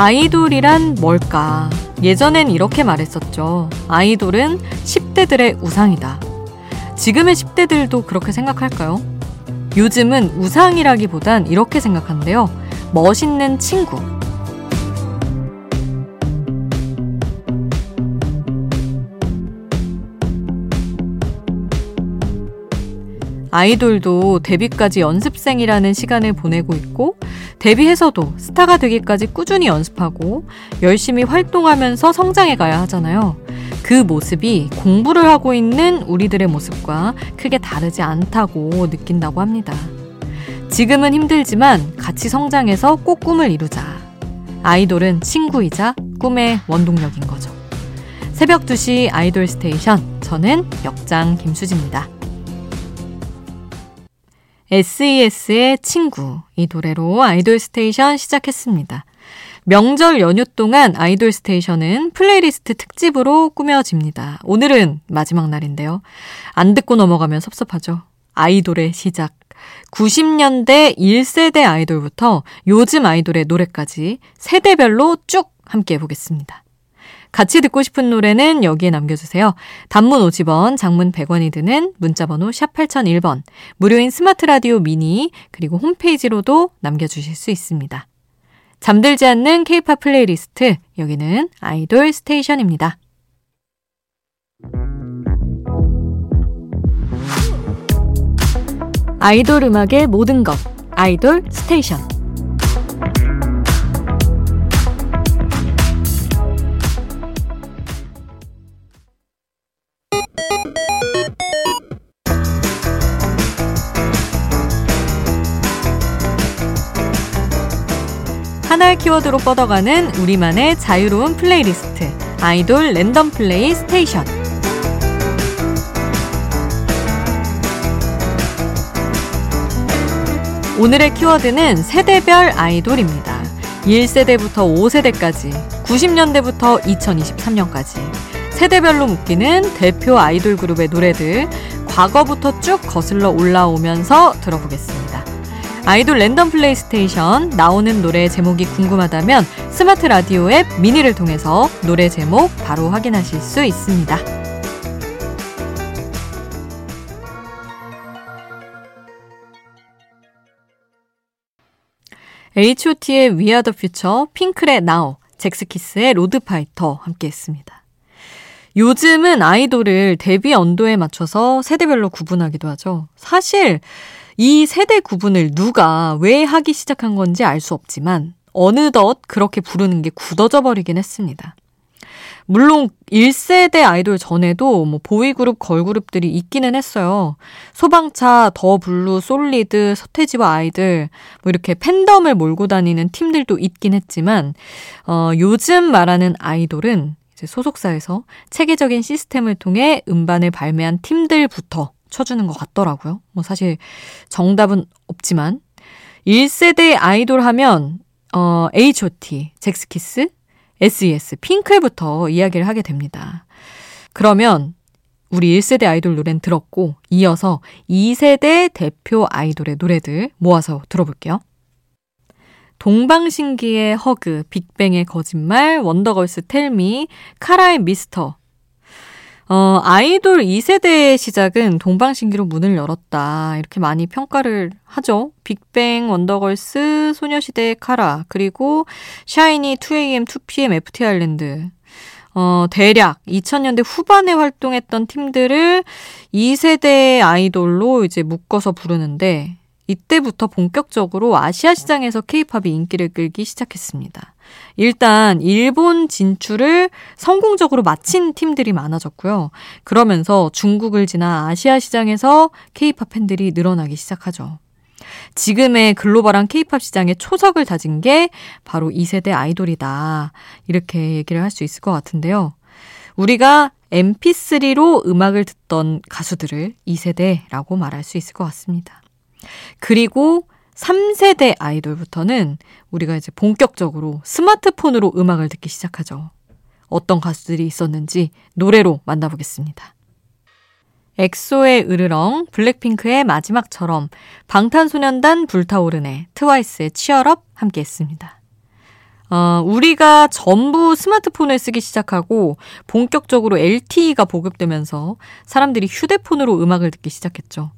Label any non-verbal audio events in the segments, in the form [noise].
아이돌이란 뭘까? 예전엔 이렇게 말했었죠. 아이돌은 10대들의 우상이다. 지금의 10대들도 그렇게 생각할까요? 요즘은 우상이라기보단 이렇게 생각한대요. 멋있는 친구. 아이돌도 데뷔까지 연습생이라는 시간을 보내고 있고, 데뷔해서도 스타가 되기까지 꾸준히 연습하고, 열심히 활동하면서 성장해 가야 하잖아요. 그 모습이 공부를 하고 있는 우리들의 모습과 크게 다르지 않다고 느낀다고 합니다. 지금은 힘들지만 같이 성장해서 꼭 꿈을 이루자. 아이돌은 친구이자 꿈의 원동력인 거죠. 새벽 2시 Idol Station. 저는 역장 김수지입니다. SES의 친구. 이 노래로 아이돌 스테이션 시작했습니다. 명절 연휴 동안 아이돌 스테이션은 플레이리스트 특집으로 꾸며집니다. 오늘은 마지막 날인데요. 안 듣고 넘어가면 섭섭하죠. 아이돌의 시작. 90년대 1세대 아이돌부터 요즘 아이돌의 노래까지 세대별로 쭉 함께 해보겠습니다. 같이 듣고 싶은 노래는 여기에 남겨주세요. 단문 50원, 장문 100원이 드는 문자번호 샵 8001번, 무료인 스마트 라디오 미니, 그리고 홈페이지로도 남겨주실 수 있습니다. 잠들지 않는 케이팝 플레이리스트, 여기는 아이돌 스테이션입니다. 아이돌 음악의 모든 것, 아이돌 스테이션. 하나의 키워드로 뻗어가는 우리만의 자유로운 플레이리스트. 아이돌 랜덤 플레이 스테이션. 오늘의 키워드는 세대별 아이돌입니다. 1세대부터 5세대까지, 90년대부터 2023년까지. 세대별로 묶이는 대표 아이돌 그룹의 노래들, 과거부터 쭉 거슬러 올라오면서 들어보겠습니다. 아이돌 랜덤 플레이 스테이션 나오는 노래 제목이 궁금하다면 스마트 라디오 앱 미니를 통해서 노래 제목 바로 확인하실 수 있습니다. H.O.T의 We Are The 핑클의 Now, 젝스키스의 Road Fighter 함께 했습니다. 요즘은 아이돌을 데뷔 연도에 맞춰서 세대별로 구분하기도 하죠. 사실 이 세대 구분을 누가 왜 하기 시작한 건지 알 수 없지만 어느덧 그렇게 부르는 게 굳어져 버리긴 했습니다. 물론 1세대 아이돌 전에도 뭐 보이그룹, 걸그룹들이 있기는 했어요. 소방차, 더 블루, 솔리드, 서태지와 아이들 뭐 이렇게 팬덤을 몰고 다니는 팀들도 있긴 했지만 어 요즘 말하는 아이돌은 소속사에서 체계적인 시스템을 통해 음반을 발매한 팀들부터 쳐주는 것 같더라고요. 뭐 사실 정답은 없지만 1세대 아이돌 하면 어, H.O.T, 잭스키스, SES, 핑클부터 이야기를 하게 됩니다. 그러면 우리 1세대 아이돌 노래는 들었고 이어서 2세대 대표 아이돌의 노래들 모아서 들어볼게요. 동방신기의 허그, 빅뱅의 거짓말, 원더걸스 텔미, 카라의 미스터, 어, 아이돌 2세대의 시작은 동방신기로 문을 열었다. 이렇게 많이 평가를 하죠. 빅뱅, 원더걸스, 소녀시대 카라, 그리고 샤이니, 2AM, 2PM, FT 아일랜드. 어, 대략 2000년대 후반에 활동했던 팀들을 2세대 아이돌로 이제 묶어서 부르는데 이때부터 본격적으로 아시아 시장에서 케이팝이 인기를 끌기 시작했습니다. 일단 일본 진출을 성공적으로 마친 팀들이 많아졌고요. 그러면서 중국을 지나 아시아 시장에서 케이팝 팬들이 늘어나기 시작하죠. 지금의 글로벌한 케이팝 시장의 초석을 다진 게 바로 2세대 아이돌이다. 이렇게 얘기를 할 수 있을 것 같은데요. 우리가 mp3로 음악을 듣던 가수들을 2세대라고 말할 수 있을 것 같습니다. 그리고 3세대 아이돌부터는 우리가 이제 본격적으로 스마트폰으로 음악을 듣기 시작하죠. 어떤 가수들이 있었는지 노래로 만나보겠습니다. 엑소의 으르렁, 블랙핑크의 마지막처럼, 방탄소년단 불타오르네, 트와이스의 치얼업 함께 했습니다. 어, 우리가 전부 스마트폰을 쓰기 시작하고 본격적으로 LTE가 보급되면서 사람들이 휴대폰으로 음악을 듣기 시작했죠.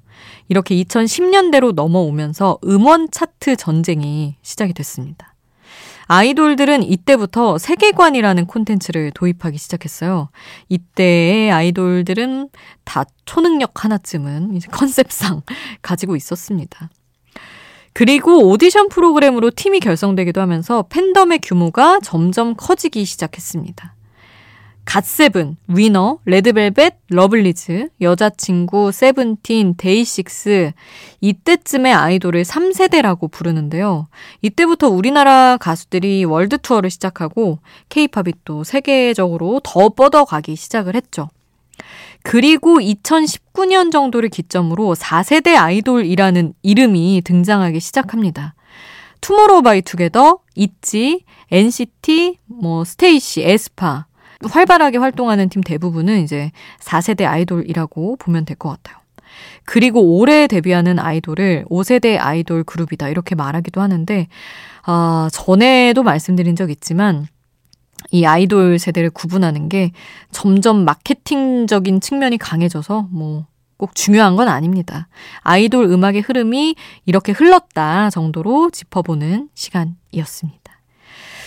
이렇게 2010년대로 넘어오면서 음원 차트 전쟁이 시작이 됐습니다. 아이돌들은 이때부터 세계관이라는 콘텐츠를 도입하기 시작했어요. 이때의 아이돌들은 다 초능력 하나쯤은 이제 컨셉상 [laughs] 가지고 있었습니다. 그리고 오디션 프로그램으로 팀이 결성되기도 하면서 팬덤의 규모가 점점 커지기 시작했습니다. 갓세븐, 위너, 레드벨벳, 러블리즈, 여자친구, 세븐틴, 데이식스 이때쯤의 아이돌을 3세대라고 부르는데요. 이때부터 우리나라 가수들이 월드 투어를 시작하고 케이팝이 또 세계적으로 더 뻗어가기 시작을 했죠. 그리고 2019년 정도를 기점으로 4세대 아이돌이라는 이름이 등장하기 시작합니다. 투모로우바이투게더, 있지, NCT, 뭐 스테이시, 에스파 활발하게 활동하는 팀 대부분은 이제 4세대 아이돌이라고 보면 될 것 같아요. 그리고 올해 데뷔하는 아이돌을 5세대 아이돌 그룹이다 이렇게 말하기도 하는데 아, 전에도 말씀드린 적 있지만 이 아이돌 세대를 구분하는 게 점점 마케팅적인 측면이 강해져서 뭐 꼭 중요한 건 아닙니다. 아이돌 음악의 흐름이 이렇게 흘렀다 정도로 짚어보는 시간이었습니다.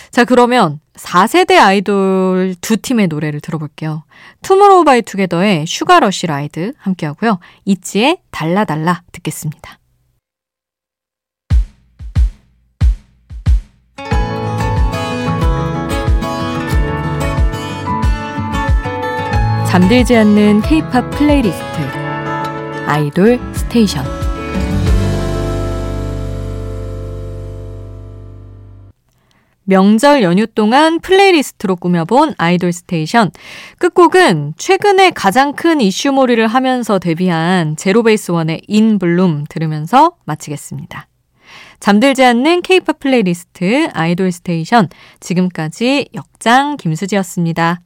자, 그러면 4세대 아이돌 두 팀의 노래를 들어볼게요. 투모로우 바이 투게더의 Sugar Rush Ride 함께 하고요. 있지의 달라달라 듣겠습니다. 잠들지 않는 K-팝 플레이리스트 아이돌 스테이션 명절 연휴 동안 플레이리스트로 꾸며본 아이돌 스테이션. 끝곡은 최근에 가장 큰 이슈몰이를 하면서 데뷔한 제로베이스 원의 In Bloom 들으면서 마치겠습니다. 잠들지 않는 케이팝 플레이리스트 아이돌 스테이션. 지금까지 역장 김수지였습니다.